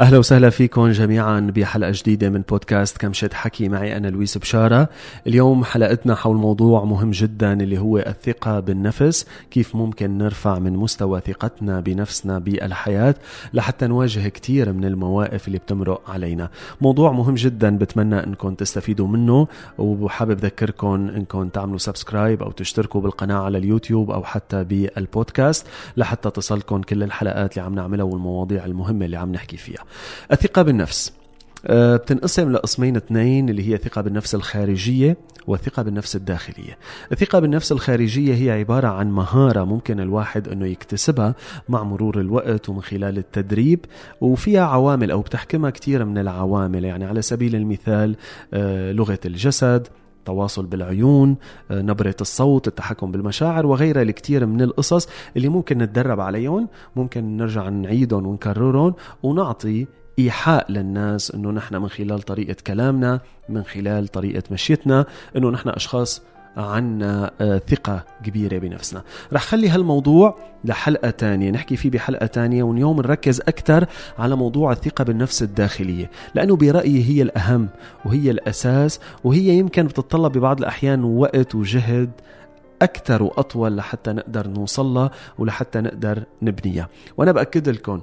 أهلا وسهلا فيكم جميعا بحلقة جديدة من بودكاست كمشة حكي معي أنا لويس بشارة. اليوم حلقتنا حول موضوع مهم جدا اللي هو الثقة بالنفس كيف ممكن نرفع من مستوى ثقتنا بنفسنا بالحياة لحتى نواجه كثير من المواقف اللي بتمرق علينا. موضوع مهم جدا بتمنى إنكم تستفيدوا منه وحابب أذكركم إنكم تعملوا subscribe أو تشتركوا بالقناة على اليوتيوب أو حتى بالبودكاست لحتى تصلكم كل الحلقات اللي عم نعملها والمواضيع المهمة اللي عم نحكي فيها. الثقة بالنفس. آه، بتنقسم لقسمين اثنين اللي هي الثقة بالنفس الخارجية والثقة بالنفس الداخلية. الثقة بالنفس الخارجية هي عبارة عن مهارة ممكن الواحد أنه يكتسبها مع مرور الوقت ومن خلال التدريب وفيها عوامل أو بتحكمها كثير من العوامل. يعني على سبيل المثال آه، لغة الجسد التواصل بالعيون آه، نبرة الصوت التحكم بالمشاعر وغيرها الكثير من القصص اللي ممكن نتدرب عليهم ممكن نرجع نعيدهم ونكررهم ونعطي إيحاء للناس إنه نحن من خلال طريقة كلامنا من خلال طريقة مشيتنا إنه نحن أشخاص عنا آه، ثقة كبيرة بنفسنا. رح خلي هالموضوع لحلقة تانية. نحكي فيه بحلقة تانية واليوم نركز أكثر على موضوع الثقة بالنفس الداخلية لأنه برأيي هي الأهم وهي الأساس وهي يمكن بتتطلب ببعض الأحيان وقت وجهد أكثر وأطول لحتى نقدر نوصلها ولحتى نقدر نبنيها. وأنا بأكد لكم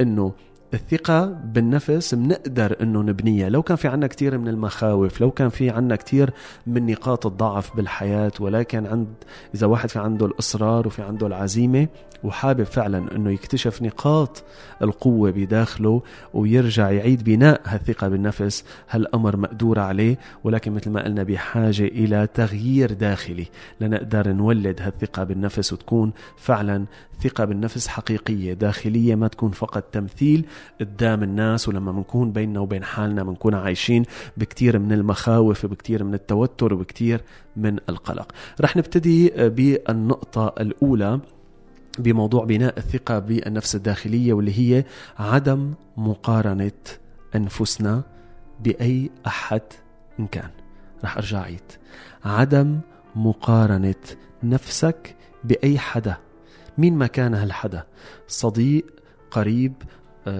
أنه الثقة بالنفس بنقدر إنه نبنيها. لو كان في عنا كثير من المخاوف لو كان في عنا كثير من نقاط الضعف بالحياة ولكن عند إذا واحد في عنده الإصرار وفي عنده العزيمة وحابب فعلا أنه يكتشف نقاط القوة بداخله ويرجع يعيد بناء هالثقة بالنفس. هالأمر مقدور عليه ولكن مثل ما قلنا بحاجة إلى تغيير داخلي لنقدر نولد هالثقة بالنفس وتكون فعلا ثقة بالنفس حقيقية داخلية ما تكون فقط تمثيل قدام الناس. ولما بنكون بيننا وبين حالنا بنكون عايشين بكتير من المخاوف وبكتير من التوتر وبكتير من القلق. رح نبتدي بالنقطة الأولى. بموضوع بناء الثقة بالنفس الداخلية واللي هي عدم مقارنة أنفسنا بأي أحد إن كان. رح أرجع عيد عدم مقارنة نفسك بأي حدا. مين ما كان هالحدا؟ صديق قريب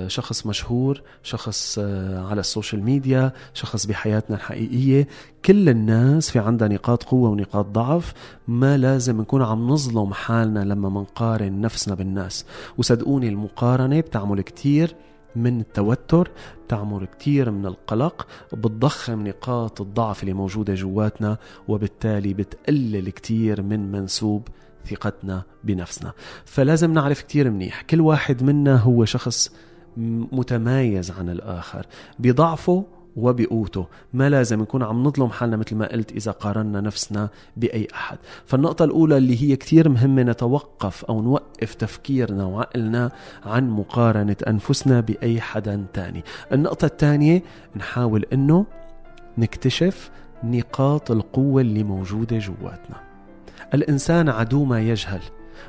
شخص مشهور شخص آه، على السوشيال ميديا شخص بحياتنا الحقيقية. كل الناس في عندها نقاط قوة ونقاط ضعف. ما لازم نكون عم نظلم حالنا لما منقارن نفسنا بالناس. وصدقوني المقارنة بتعمل كتير من التوتر بتعمل كتير من القلق بتضخم نقاط الضعف اللي موجودة جواتنا وبالتالي بتقلل كتير من منسوب ثقتنا بنفسنا. فلازم نعرف كتير منيح. كل واحد منا هو شخص متمايز عن الآخر بضعفه وبقوته. ما لازم نكون عم نظلم حالنا مثل ما قلت إذا قارنا نفسنا بأي أحد. فالنقطة الأولى اللي هي كتير مهمة نتوقف أو نوقف تفكيرنا وعقلنا عن مقارنة أنفسنا بأي حدا تاني. النقطة الثانية نحاول أنه نكتشف نقاط القوة اللي موجودة جواتنا. الإنسان عدو ما يجهل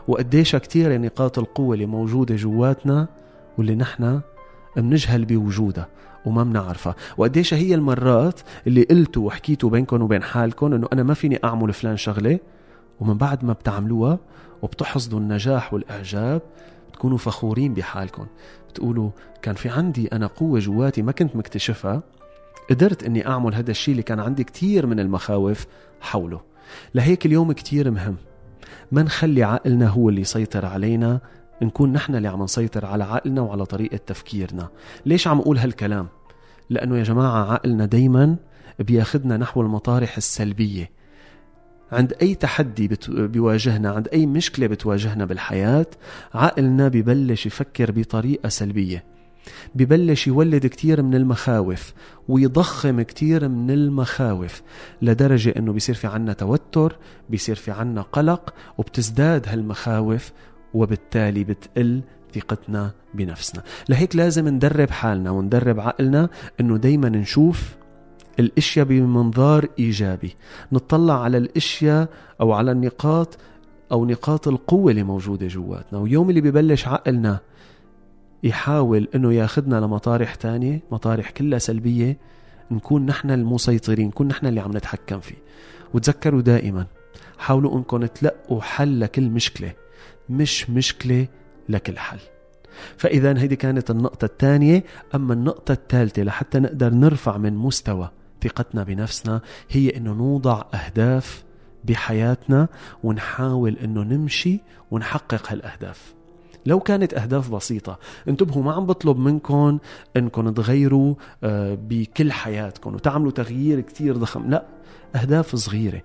وقديش كتير نقاط القوة اللي موجودة جواتنا واللي نحن بنجهل بوجودها وما بنعرفها. وقديش هي المرات اللي قلتوا وحكيتوا بينكم وبين حالكم إنه أنا ما فيني أعمل فلان شغلة ومن بعد ما بتعملوها وبتحصدوا النجاح والإعجاب بتكونوا فخورين بحالكم بتقولوا كان في عندي أنا قوة جواتي ما كنت مكتشفها قدرت إني أعمل هذا الشيء اللي كان عندي كثير من المخاوف حوله. لهيك اليوم كتير مهم. ما نخلي عقلنا هو اللي يسيطر علينا نكون نحن اللي عم نسيطر على عقلنا وعلى طريقة تفكيرنا. ليش عم أقول هالكلام؟ لأنه يا جماعة عقلنا دايما بياخدنا نحو المطارح السلبية. عند أي تحدي بيواجهنا عند أي مشكلة بتواجهنا بالحياة عقلنا ببلش يفكر بطريقة سلبية. ببلش يولد كتير من المخاوف ويضخم كتير من المخاوف لدرجة إنه بيصير في عنا توتر بيصير في عنا قلق وبتزداد هالمخاوف وبالتالي بتقل ثقتنا بنفسنا. لهيك لازم ندرب حالنا وندرب عقلنا إنه دايما نشوف الإشياء بمنظار إيجابي. نطلع على الإشياء أو على النقاط أو نقاط القوة اللي موجودة جواتنا. ويوم اللي ببلش عقلنا يحاول إنه ياخذنا لمطارح تانية مطارح كلها سلبية نكون نحن المسيطرين نكون نحن اللي عم نتحكم فيه. وتذكروا دائما حاولوا إنكم تلقوا حل لكل مشكلة. مش مشكلة لكل حل. فإذا هيدي كانت النقطة الثانية. أما النقطة الثالثة لحتى نقدر نرفع من مستوى ثقتنا بنفسنا هي أنه نوضع أهداف بحياتنا ونحاول أنه نمشي ونحقق هالأهداف. لو كانت أهداف بسيطة انتبهوا ما عم بطلب منكم أنكم تغيروا آه، بكل حياتكم وتعملوا تغيير كتير ضخم. لا أهداف صغيرة.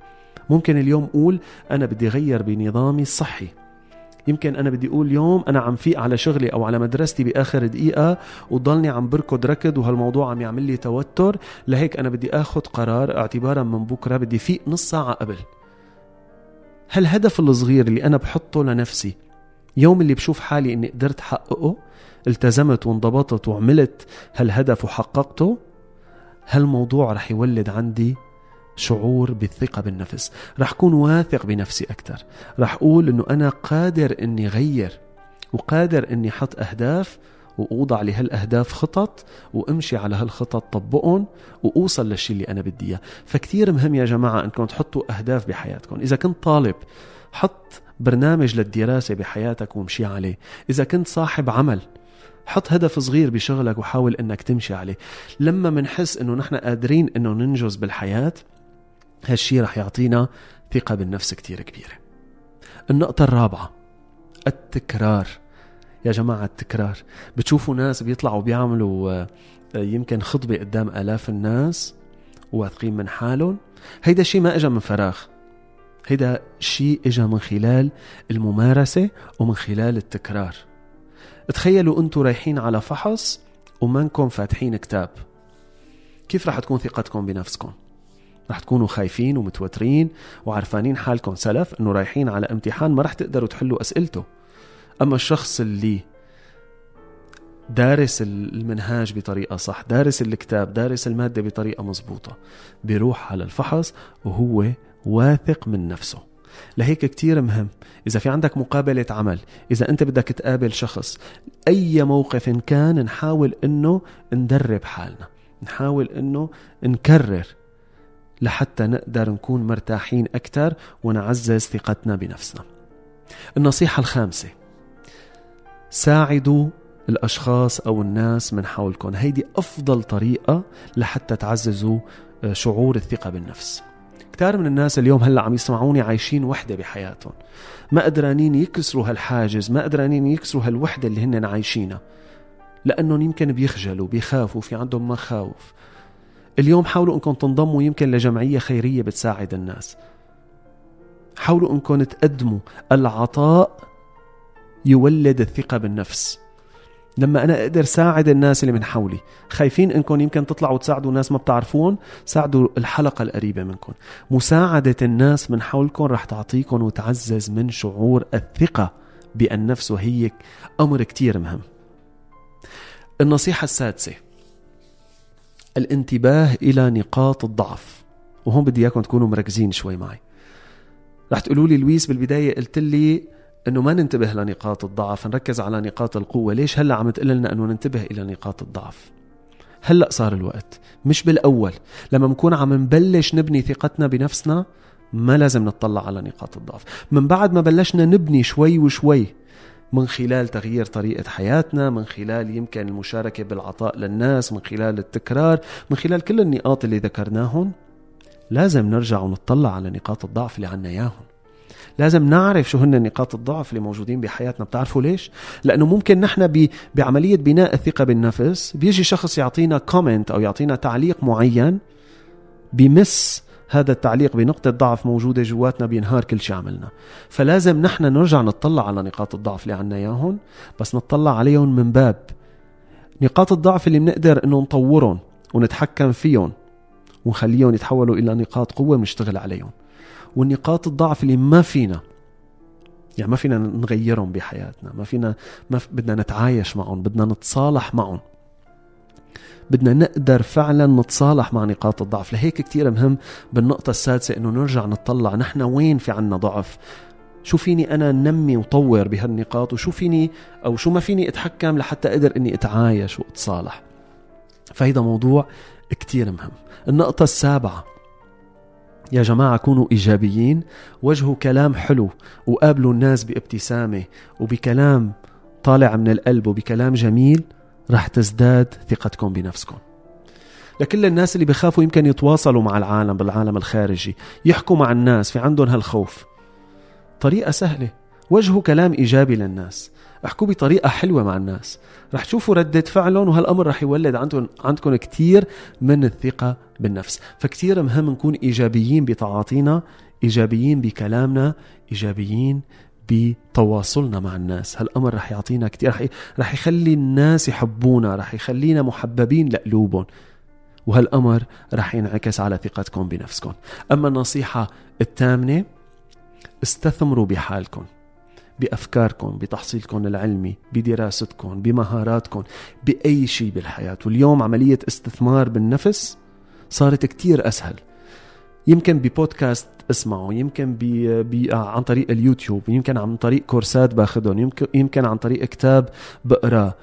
ممكن اليوم أقول أنا بدي أغير بنظامي الصحي. يمكن أنا بدي أقول اليوم أنا عم فيق على شغلي أو على مدرستي بآخر دقيقة وضلني عم بركض ركض وهالموضوع عم يعمل لي توتر لهيك أنا بدي آخذ قرار اعتبارا من بكرة بدي فيق نص ساعة قبل. هالهدف الصغير اللي أنا بحطه لنفسي يوم اللي بشوف حالي إني قدرت حققه التزمت وانضبطت وعملت هالهدف وحققته هالموضوع رح يولد عندي شعور بالثقة بالنفس. رح أكون واثق بنفسي أكثر رح أقول أنه أنا قادر أني غير وقادر أني حط أهداف وأوضع لهالأهداف خطط وأمشي على هالخطط طبقهم وأوصل للشيء اللي أنا بدي إياه. فكتير مهم يا جماعة أنكم تحطوا أهداف بحياتكم. إذا كنت طالب حط برنامج للدراسة بحياتك وامشي عليه. إذا كنت صاحب عمل حط هدف صغير بشغلك وحاول إنك تمشي عليه. لما منحس إنه نحن قادرين إنه ننجز بالحياة هالشي رح يعطينا ثقة بالنفس كتير كبيرة. النقطة الرابعة التكرار. يا جماعة التكرار. بتشوفوا ناس بيطلعوا بيعملوا آه، يمكن خطبة قدام آلاف الناس واثقين من حالهم. هيدا الشيء ما اجى من فراغ. هيدا شيء اجى من خلال الممارسة ومن خلال التكرار. تخيلوا أنتم رايحين على فحص ومنكم فاتحين كتاب. كيف رح تكون ثقتكم بنفسكم؟ رح تكونوا خايفين ومتوترين وعرفانين حالكم سلف إنه رايحين على امتحان ما رح تقدروا تحلوا أسئلته. أما الشخص اللي دارس المنهاج بطريقة صح دارس الكتاب دارس المادة بطريقة مزبوطة بيروح على الفحص وهو واثق من نفسه. لهيك كتير مهم إذا في عندك مقابلة عمل إذا أنت بدك تقابل شخص أي موقف كان نحاول أنه ندرب حالنا نحاول أنه نكرر لحتى نقدر نكون مرتاحين أكثر ونعزز ثقتنا بنفسنا. النصيحة الخامسة ساعدوا الأشخاص أو الناس من حولكم. هيدي أفضل طريقة لحتى تعززوا آه، شعور الثقة بالنفس. كتار من الناس اليوم هلأ عم يسمعوني عايشين وحدة بحياتهم. ما قدرانين يكسروا هالحاجز ما قدرانين يكسروا هالوحدة اللي هن عايشينها. لأنهم يمكن بيخجلوا بيخافوا في عندهم مخاوف اليوم حاولوا انكم تنضموا يمكن لجمعية خيرية بتساعد الناس. حاولوا انكم تقدموا العطاء يولد الثقة بالنفس. لما أنا أقدر ساعد الناس اللي من حولي خايفين انكم يمكن تطلعوا تساعدوا ناس ما بتعرفون ساعدوا الحلقة القريبة منكم. مساعدة الناس من حولكم رح تعطيكم وتعزز من شعور الثقة بالنفس وهي أمر كتير مهم. النصيحة السادسة. الانتباه إلى نقاط الضعف. وهون بدي إياكم تكونوا مركزين شوي معي. رح تقولوا لي لويس بالبداية قلت لي إنه ما ننتبه لنقاط الضعف نركز على نقاط القوة. ليش هلأ عم تقول لنا إنه ننتبه إلى نقاط الضعف؟ هلأ صار الوقت مش بالأول. لما بنكون عم نبلش نبني ثقتنا بنفسنا ما لازم نطلع على نقاط الضعف. من بعد ما بلشنا نبني شوي وشوي من خلال تغيير طريقة حياتنا من خلال يمكن المشاركة بالعطاء للناس من خلال التكرار من خلال كل النقاط اللي ذكرناهن لازم نرجع ونطلع على نقاط الضعف اللي عنا إياهم لازم نعرف شو هن نقاط الضعف اللي موجودين بحياتنا بتعرفوا ليش؟ لأنه ممكن نحن بعملية بناء الثقة بالنفس بيجي شخص يعطينا كومنت أو يعطينا تعليق معين بمس هذا التعليق بنقطة ضعف موجودة جواتنا بينهار كل شيء عملنا. فلازم نحن نرجع نطلع على نقاط الضعف اللي عنا إياهم بس نطلع عليهم من باب نقاط الضعف اللي بنقدر إنه نطورهم ونتحكم فيهم ونخليهم يتحولوا إلى نقاط قوة ونشتغل عليهم والنقاط الضعف اللي ما فينا يعني ما فينا نغيرهم بحياتنا ما فينا ما ف... بدنا نتعايش معهم بدنا نتصالح معهم بدنا نقدر فعلا نتصالح مع نقاط الضعف. لهيك كتير مهم بالنقطة السادسة إنه نرجع نطلع نحن وين في عنا ضعف. شو فيني أنا نمي وطور بهالنقاط وشو فيني أو شو ما فيني أتحكم لحتى أقدر إني أتعايش وأتصالح. فهيدا موضوع كتير مهم. النقطة السابعة. يا جماعة كونوا إيجابيين وجهوا كلام حلو وقابلوا الناس بابتسامة وبكلام طالع من القلب وبكلام جميل. رح تزداد ثقتكم بنفسكم. لكل الناس اللي بخافوا يمكن يتواصلوا مع العالم بالعالم الخارجي يحكوا مع الناس في عندهم هالخوف. طريقة سهلة. وجهوا كلام إيجابي للناس. احكوا بطريقة حلوة مع الناس. رح تشوفوا ردة فعلهم وهالأمر رح يولد عندكم عندكم كثير من الثقة بالنفس. فكتير مهم نكون إيجابيين بتعاطينا إيجابيين بكلامنا إيجابيين بتواصلنا مع الناس. هالأمر رح يعطينا كتير. رح, يخلي الناس يحبونا رح يخلينا محببين لقلوبهم. وهالأمر رح ينعكس على ثقتكم بنفسكم. أما النصيحة الثامنة استثمروا بحالكم بأفكاركم بتحصيلكم العلمي بدراستكم بمهاراتكم بأي شيء بالحياة. واليوم عملية استثمار بالنفس صارت كتير أسهل. يمكن ببودكاست اسمعه يمكن بي بي عن طريق اليوتيوب يمكن عن طريق كورسات باخذهم يمكن يمكن عن طريق كتاب بقراه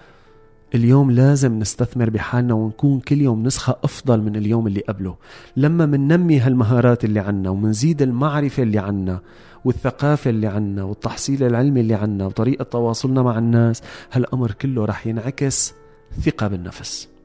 اليوم لازم نستثمر بحالنا ونكون كل يوم نسخة أفضل من اليوم اللي قبله. لما مننمي هالمهارات اللي عنا ومنزيد المعرفة اللي عنا والثقافة اللي عنا والتحصيل العلمي اللي عنا وطريقة تواصلنا مع الناس هالأمر كله رح ينعكس ثقة بالنفس.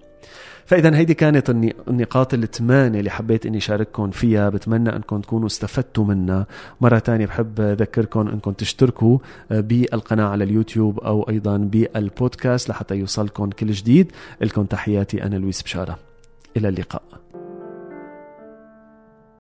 فاذا هيدي كانت النقاط الثمانية اللي حبيت إني شارككم فيها. بتمنى أنكم تكونوا استفدتوا منها. مرة تانية بحب أذكركم أنكم تشتركوا بالقناة على اليوتيوب أو أيضا بالبودكاست لحتى يوصلكم كل جديد. لكم تحياتي أنا لويس بشارة. إلى اللقاء.